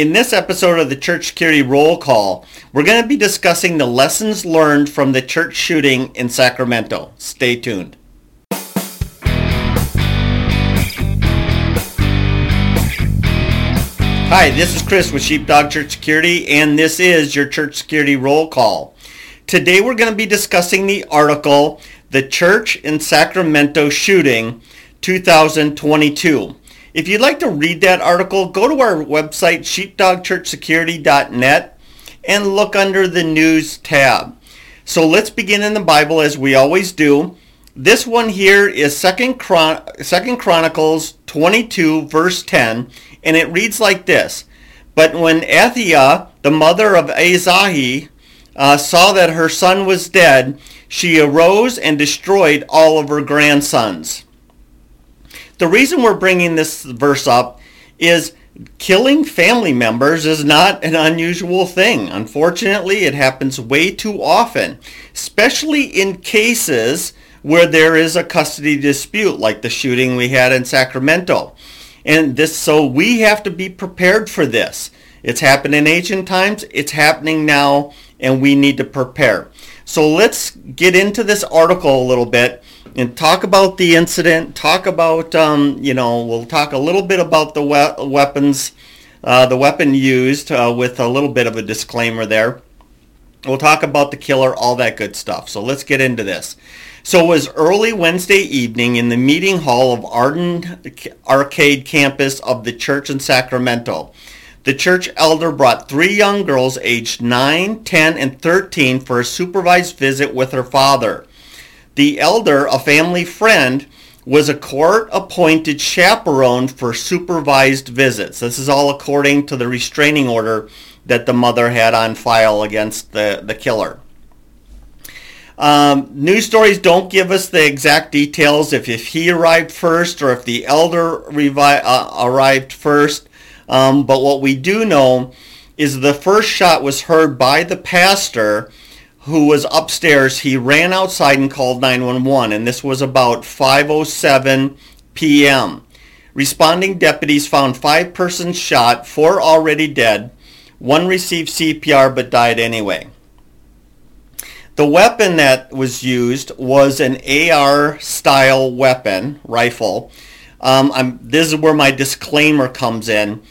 In this episode of the Church Security Roll Call, we're going to be discussing the lessons learned from the church shooting in Sacramento. Stay tuned. Hi, this is Chris with Sheepdog Church Security, and this is your Church Security Roll Call. Today we're going to be discussing the article, The Church in Sacramento Shooting 2022. If you'd like to read that article, go to our website, sheepdogchurchsecurity.net, and look under the News tab. So let's begin in the Bible as we always do. This one here is Second, Chron- Second Chronicles 22, verse 10, and it reads like this. But when Athaliah, the mother of Ahaziah, uh, saw that her son was dead, she arose and destroyed all of her grandsons. The reason we're bringing this verse up is killing family members is not an unusual thing. Unfortunately, it happens way too often, especially in cases where there is a custody dispute like the shooting we had in Sacramento. And this so we have to be prepared for this. It's happened in ancient times, it's happening now, and we need to prepare. So let's get into this article a little bit and talk about the incident. Talk about, um, you know, we'll talk a little bit about the we- weapons, uh, the weapon used uh, with a little bit of a disclaimer there. We'll talk about the killer, all that good stuff. So let's get into this. So it was early Wednesday evening in the meeting hall of Arden Arcade campus of the church in Sacramento. The church elder brought three young girls aged 9, 10, and 13 for a supervised visit with her father. The elder, a family friend, was a court-appointed chaperone for supervised visits. This is all according to the restraining order that the mother had on file against the, the killer. Um, news stories don't give us the exact details if, if he arrived first or if the elder revi- uh, arrived first. Um, but what we do know is the first shot was heard by the pastor who was upstairs, he ran outside and called 911, and this was about 5.07 p.m. Responding deputies found five persons shot, four already dead. One received CPR but died anyway. The weapon that was used was an AR-style weapon, rifle. Um, this is where my disclaimer comes in.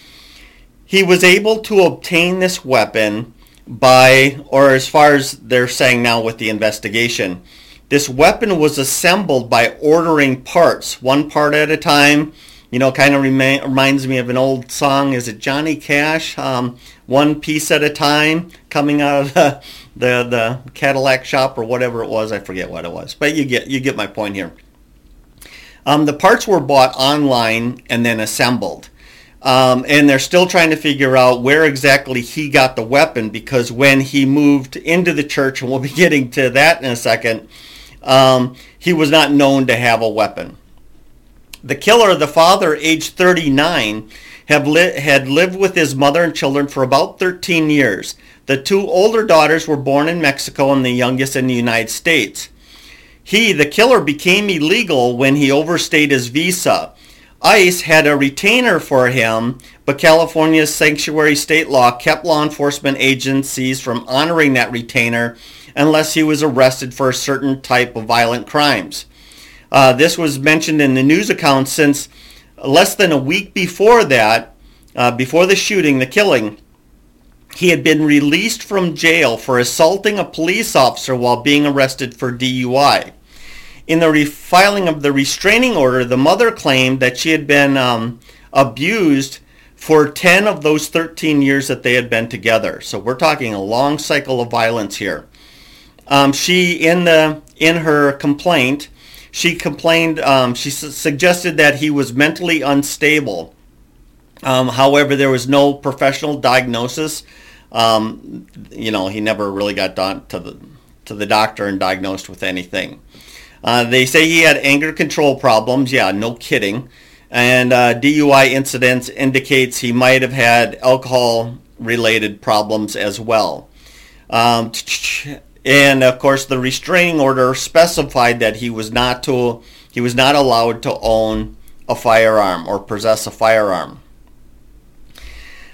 He was able to obtain this weapon by, or as far as they're saying now with the investigation, this weapon was assembled by ordering parts, one part at a time. You know, kind of remi- reminds me of an old song. Is it Johnny Cash? Um, one piece at a time, coming out of the, the the Cadillac shop or whatever it was. I forget what it was, but you get you get my point here. Um, the parts were bought online and then assembled. Um, and they're still trying to figure out where exactly he got the weapon because when he moved into the church, and we'll be getting to that in a second, um, he was not known to have a weapon. The killer, the father, age 39, have li- had lived with his mother and children for about 13 years. The two older daughters were born in Mexico and the youngest in the United States. He, the killer, became illegal when he overstayed his visa. ICE had a detainer for him, but California's sanctuary state law kept law enforcement agencies from honoring that detainer unless he was arrested for a certain type of violent crimes. Uh, this was mentioned in the news account since less than a week before that, uh, before the shooting, the killing, he had been released from jail for assaulting a police officer while being arrested for DUI. In the refiling of the restraining order, the mother claimed that she had been um, abused for 10 of those 13 years that they had been together. So we're talking a long cycle of violence here. Um, she, in the in her complaint, she complained. Um, she su- suggested that he was mentally unstable. Um, however, there was no professional diagnosis. Um, you know, he never really got to the to the doctor and diagnosed with anything. Uh, they say he had anger control problems. Yeah, no kidding. And uh, DUI incidents indicates he might have had alcohol-related problems as well. Um, and of course, the restraining order specified that he was not to he was not allowed to own a firearm or possess a firearm.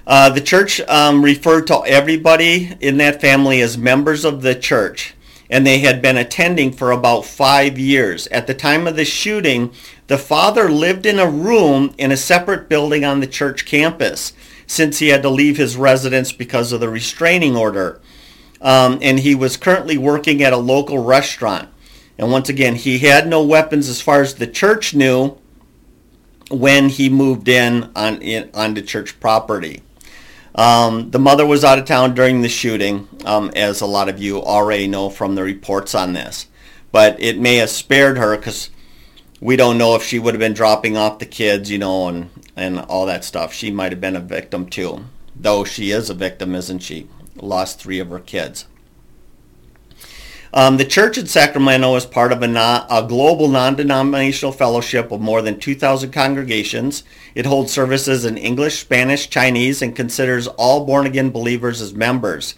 Uh, the church um, referred to everybody in that family as members of the church, and they had been attending for about five years. At the time of the shooting, the father lived in a room in a separate building on the church campus since he had to leave his residence because of the restraining order. Um, and he was currently working at a local restaurant. And once again, he had no weapons as far as the church knew when he moved in on in, onto church property. Um, the mother was out of town during the shooting, um, as a lot of you already know from the reports on this. But it may have spared her because we don't know if she would have been dropping off the kids, you know, and, and all that stuff. She might have been a victim too. Though she is a victim, isn't she? Lost three of her kids. Um, the church in Sacramento is part of a, non, a global non-denominational fellowship of more than 2,000 congregations. It holds services in English, Spanish, Chinese, and considers all born-again believers as members.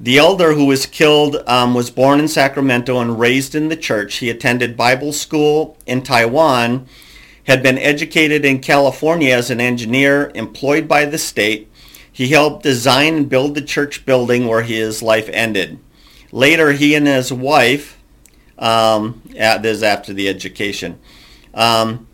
The elder who was killed um, was born in Sacramento and raised in the church. He attended Bible school in Taiwan, had been educated in California as an engineer employed by the state. He helped design and build the church building where his life ended. Later, he and his wife, um, this after the education, um,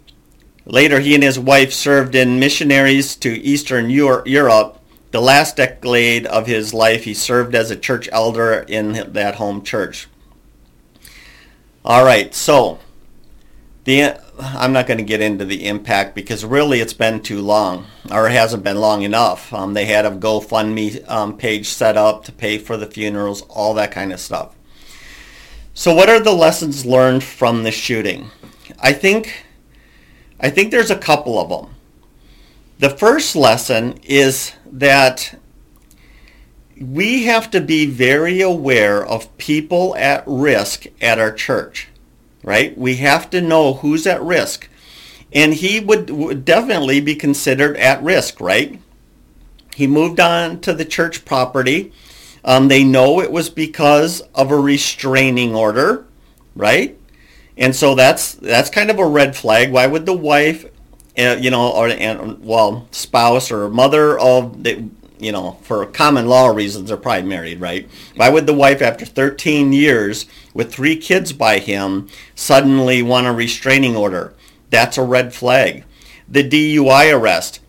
later he and his wife served in missionaries to Eastern Europe. The last decade of his life, he served as a church elder in that home church. All right, so the I'm not going to get into the impact because really it's been too long, or it hasn't been long enough. Um, they had a GoFundMe um, page set up to pay for the funerals, all that kind of stuff. So, what are the lessons learned from the shooting? I think, I think there's a couple of them. The first lesson is that we have to be very aware of people at risk at our church right? We have to know who's at risk. And he would, would definitely be considered at risk, right? He moved on to the church property. Um, they know it was because of a restraining order, right? And so that's that's kind of a red flag. Why would the wife, uh, you know, or and, well, spouse or mother of the you know, for common law reasons, they're probably married, right? Why would the wife, after 13 years with three kids by him, suddenly want a restraining order? That's a red flag. The DUI arrest,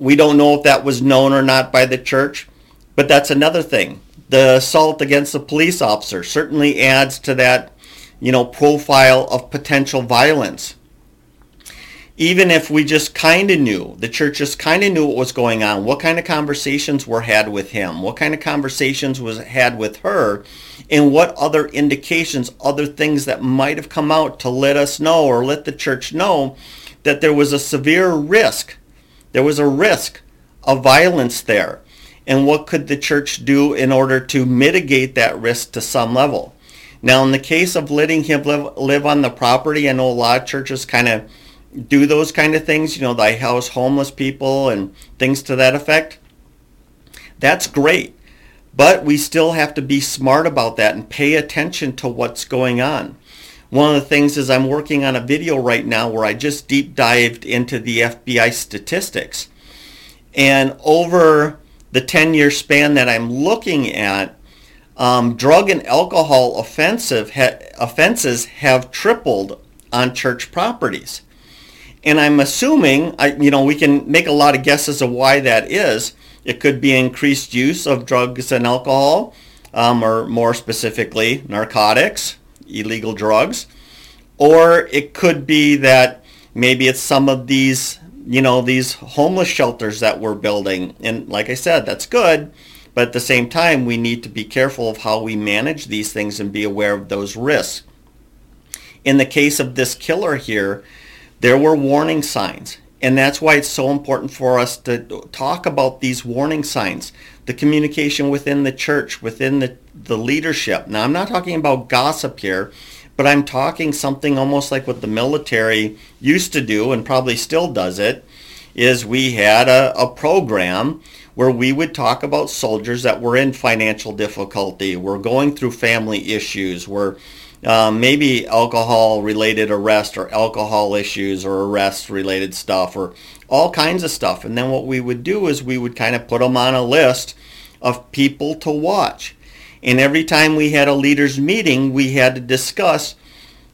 we don't know if that was known or not by the church, but that's another thing. The assault against the police officer certainly adds to that, you know, profile of potential violence even if we just kind of knew, the church just kind of knew what was going on, what kind of conversations were had with him, what kind of conversations was had with her, and what other indications, other things that might have come out to let us know or let the church know that there was a severe risk. There was a risk of violence there. And what could the church do in order to mitigate that risk to some level? Now, in the case of letting him live, live on the property, I know a lot of churches kind of do those kind of things, you know, thy house homeless people and things to that effect, that's great. But we still have to be smart about that and pay attention to what's going on. One of the things is I'm working on a video right now where I just deep dived into the FBI statistics. And over the 10 year span that I'm looking at, um, drug and alcohol offensive ha- offenses have tripled on church properties. And I'm assuming, I, you know, we can make a lot of guesses of why that is. It could be increased use of drugs and alcohol, um, or more specifically, narcotics, illegal drugs. Or it could be that maybe it's some of these, you know, these homeless shelters that we're building. And like I said, that's good. But at the same time, we need to be careful of how we manage these things and be aware of those risks. In the case of this killer here, there were warning signs. And that's why it's so important for us to talk about these warning signs, the communication within the church, within the, the leadership. Now, I'm not talking about gossip here, but I'm talking something almost like what the military used to do and probably still does it, is we had a, a program where we would talk about soldiers that were in financial difficulty, were going through family issues, were um, maybe alcohol related arrest or alcohol issues or arrest related stuff or all kinds of stuff. And then what we would do is we would kind of put them on a list of people to watch. And every time we had a leaders meeting, we had to discuss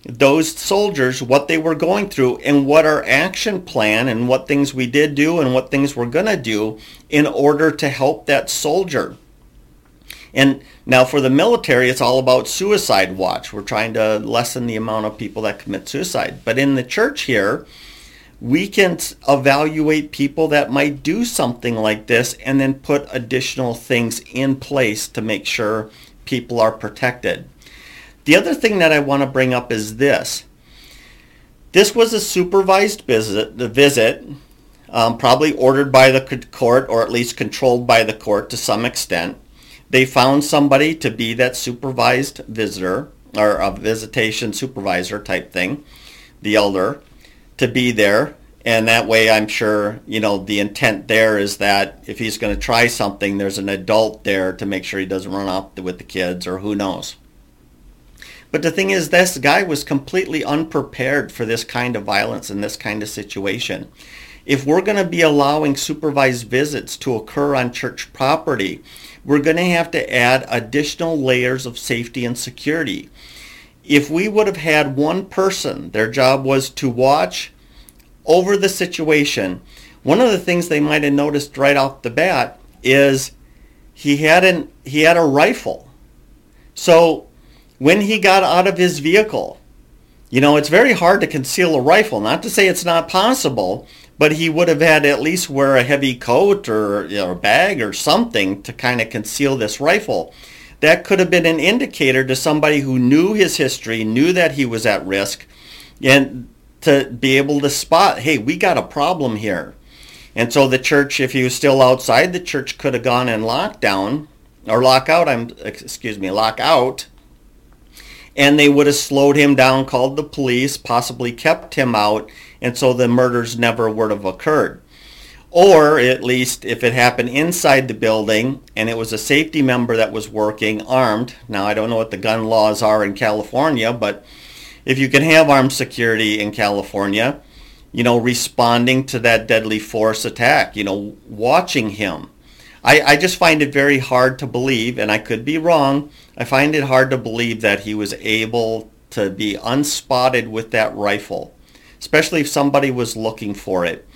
those soldiers, what they were going through and what our action plan and what things we did do and what things we're going to do in order to help that soldier. And now for the military, it's all about suicide watch. We're trying to lessen the amount of people that commit suicide. But in the church here, we can evaluate people that might do something like this and then put additional things in place to make sure people are protected. The other thing that I want to bring up is this. This was a supervised visit, the visit, um, probably ordered by the court or at least controlled by the court to some extent. They found somebody to be that supervised visitor or a visitation supervisor type thing, the elder to be there. And that way, I'm sure, you know, the intent there is that if he's going to try something, there's an adult there to make sure he doesn't run off with the kids or who knows. But the thing is, this guy was completely unprepared for this kind of violence and this kind of situation. If we're going to be allowing supervised visits to occur on church property, we're going to have to add additional layers of safety and security if we would have had one person, their job was to watch over the situation, one of the things they might have noticed right off the bat is he had an he had a rifle. So when he got out of his vehicle, you know, it's very hard to conceal a rifle. Not to say it's not possible, but he would have had at least wear a heavy coat or you know, a bag or something to kind of conceal this rifle that could have been an indicator to somebody who knew his history, knew that he was at risk, and to be able to spot, hey, we got a problem here. And so the church, if he was still outside, the church could have gone in lockdown or lockout. I'm excuse me, lockout, and they would have slowed him down, called the police, possibly kept him out, and so the murders never would have occurred or at least if it happened inside the building and it was a safety member that was working armed. Now, I don't know what the gun laws are in California, but if you can have armed security in California, you know, responding to that deadly force attack, you know, watching him. I, I just find it very hard to believe, and I could be wrong, I find it hard to believe that he was able to be unspotted with that rifle, especially if somebody was looking for it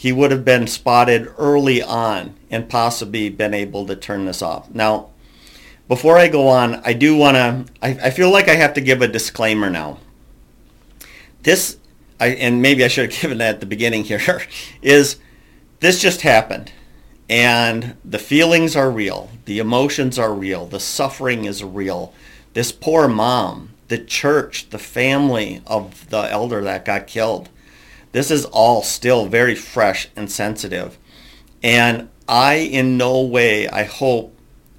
he would have been spotted early on and possibly been able to turn this off. Now, before I go on, I do want to, I, I, feel like I have to give a disclaimer now. This, I, and maybe I should have given that at the beginning here, is this just happened. And the feelings are real. The emotions are real. The suffering is real. This poor mom, the church, the family of the elder that got killed this is all still very fresh and sensitive. And I, in no way, I hope,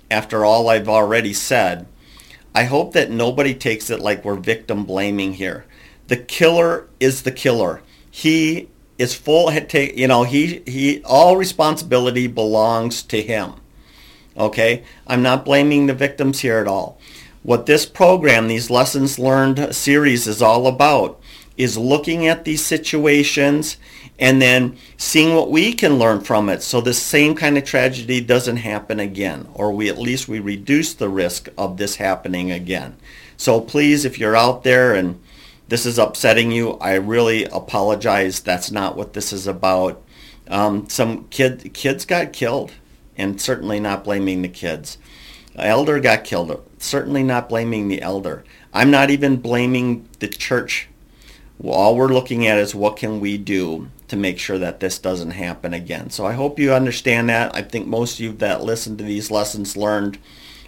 after all I've already said, I hope that nobody takes it like we're victim blaming here. The killer is the killer. He is full, you know, he, he, all responsibility belongs to him. Okay? I'm not blaming the victims here at all. What this program, these lessons learned series is all about is looking at these situations and then seeing what we can learn from it so the same kind of tragedy doesn't happen again or we at least we reduce the risk of this happening again so please if you're out there and this is upsetting you. I really apologize. That's not what this is about. Um, some kid kids got killed and certainly not blaming the kids. Elder got killed. Certainly not blaming the elder. I'm not even blaming the church. All we're looking at is what can we do to make sure that this doesn't happen again. So I hope you understand that. I think most of you that listen to these lessons learned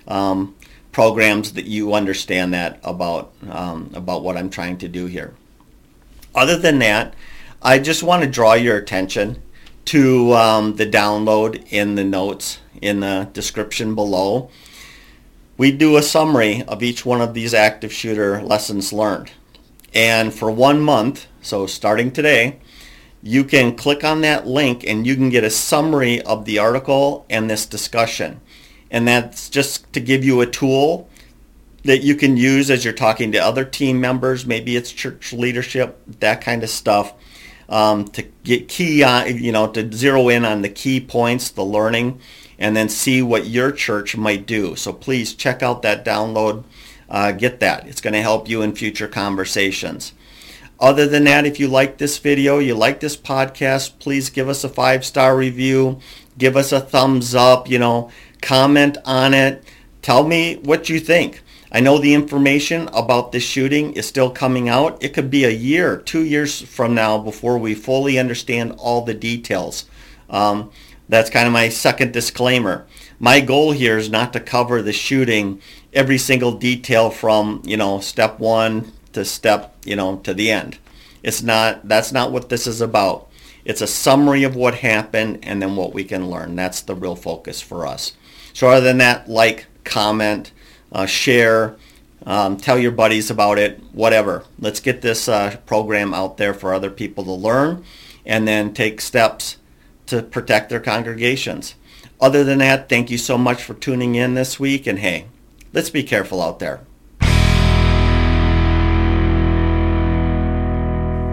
um, programs that you understand that about um, about what I'm trying to do here. Other than that, I just want to draw your attention to um, the download in the notes in the description below. We do a summary of each one of these active shooter lessons learned. And for one month, so starting today, you can click on that link and you can get a summary of the article and this discussion. And that's just to give you a tool that you can use as you're talking to other team members. Maybe it's church leadership, that kind of stuff. Um, to get key on, you know, to zero in on the key points, the learning, and then see what your church might do. So please check out that download. Uh, get that. It's going to help you in future conversations. Other than that, if you like this video, you like this podcast, please give us a five-star review. Give us a thumbs up, you know, comment on it. Tell me what you think. I know the information about this shooting is still coming out. It could be a year, two years from now before we fully understand all the details. Um, that's kind of my second disclaimer. My goal here is not to cover the shooting, every single detail from, you know, step one to step, you know, to the end. It's not, that's not what this is about. It's a summary of what happened and then what we can learn. That's the real focus for us. So other than that, like, comment, uh, share, um, tell your buddies about it, whatever. Let's get this uh, program out there for other people to learn and then take steps to protect their congregations. Other than that, thank you so much for tuning in this week and hey, let's be careful out there.